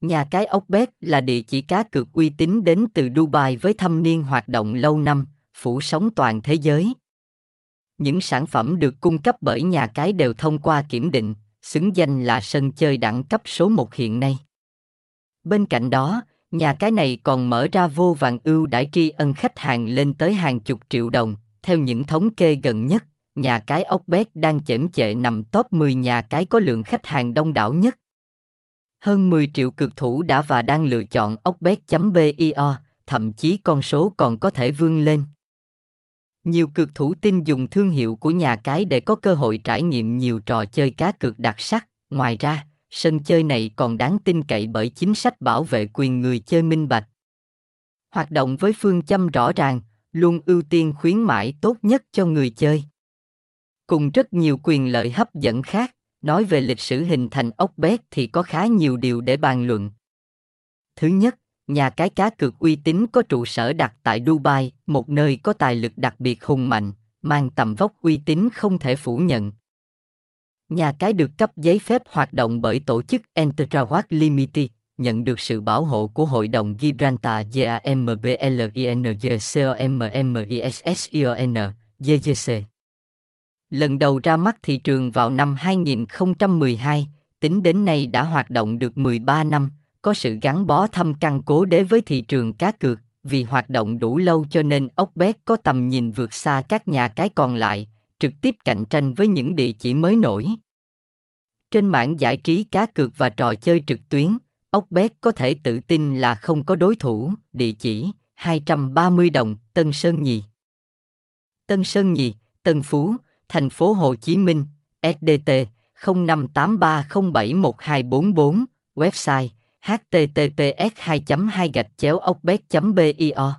Nhà cái ốc bếp là địa chỉ cá cược uy tín đến từ Dubai với thâm niên hoạt động lâu năm, phủ sóng toàn thế giới. Những sản phẩm được cung cấp bởi nhà cái đều thông qua kiểm định, xứng danh là sân chơi đẳng cấp số 1 hiện nay. Bên cạnh đó, nhà cái này còn mở ra vô vàng ưu đãi tri ân khách hàng lên tới hàng chục triệu đồng, theo những thống kê gần nhất, nhà cái ốc bét đang chễm chệ nằm top 10 nhà cái có lượng khách hàng đông đảo nhất. Hơn 10 triệu cực thủ đã và đang lựa chọn Ocbet.bio, thậm chí con số còn có thể vươn lên. Nhiều cực thủ tin dùng thương hiệu của nhà cái để có cơ hội trải nghiệm nhiều trò chơi cá cược đặc sắc. Ngoài ra, sân chơi này còn đáng tin cậy bởi chính sách bảo vệ quyền người chơi minh bạch. Hoạt động với phương châm rõ ràng, luôn ưu tiên khuyến mãi tốt nhất cho người chơi. Cùng rất nhiều quyền lợi hấp dẫn khác, nói về lịch sử hình thành ốc bét thì có khá nhiều điều để bàn luận. Thứ nhất, nhà cái cá cược uy tín có trụ sở đặt tại Dubai, một nơi có tài lực đặc biệt hùng mạnh, mang tầm vóc uy tín không thể phủ nhận. Nhà cái được cấp giấy phép hoạt động bởi tổ chức Entertrawatt Limited, nhận được sự bảo hộ của Hội đồng Gibraltar GAMBLINGCOMMISSION, GGC. Lần đầu ra mắt thị trường vào năm 2012, tính đến nay đã hoạt động được 13 năm, có sự gắn bó thâm căn cố đế với thị trường cá cược, vì hoạt động đủ lâu cho nên ốc bét có tầm nhìn vượt xa các nhà cái còn lại, trực tiếp cạnh tranh với những địa chỉ mới nổi. Trên mạng giải trí cá cược và trò chơi trực tuyến, ốc bét có thể tự tin là không có đối thủ, địa chỉ 230 đồng, Tân Sơn Nhì. Tân Sơn Nhì, Tân Phú, thành phố Hồ Chí Minh, SDT 0583071244, website https 2 2 gạch chéo ocbet bio